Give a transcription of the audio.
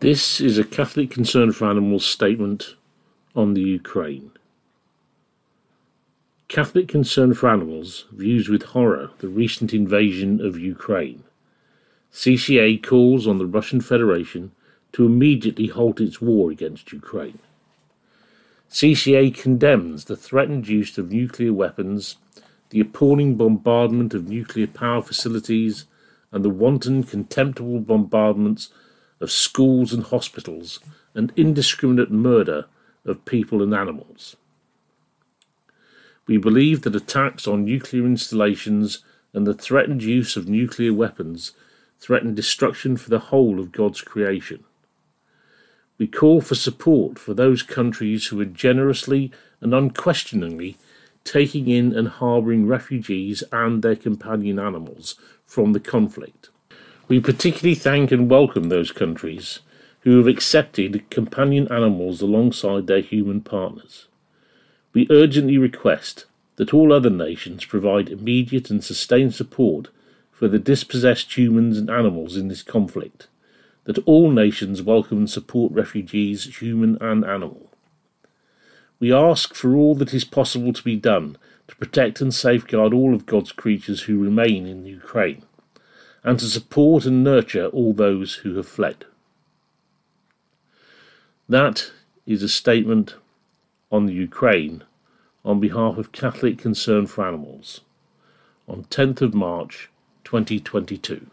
This is a Catholic Concern for Animals statement on the Ukraine. Catholic Concern for Animals views with horror the recent invasion of Ukraine. CCA calls on the Russian Federation to immediately halt its war against Ukraine. CCA condemns the threatened use of nuclear weapons, the appalling bombardment of nuclear power facilities, and the wanton, contemptible bombardments of schools and hospitals, and indiscriminate murder of people and animals. We believe that attacks on nuclear installations and the threatened use of nuclear weapons threaten destruction for the whole of God's creation. We call for support for those countries who are generously and unquestioningly taking in and harbouring refugees and their companion animals from the conflict. We particularly thank and welcome those countries who have accepted companion animals alongside their human partners. We urgently request that all other nations provide immediate and sustained support for the dispossessed humans and animals in this conflict, that all nations welcome and support refugees, human and animal. We ask for all that is possible to be done to protect and safeguard all of God's creatures who remain in Ukraine and to support and nurture all those who have fled. That is a statement on the Ukraine on behalf of Catholic Concern for Animals on 10th of March 2022.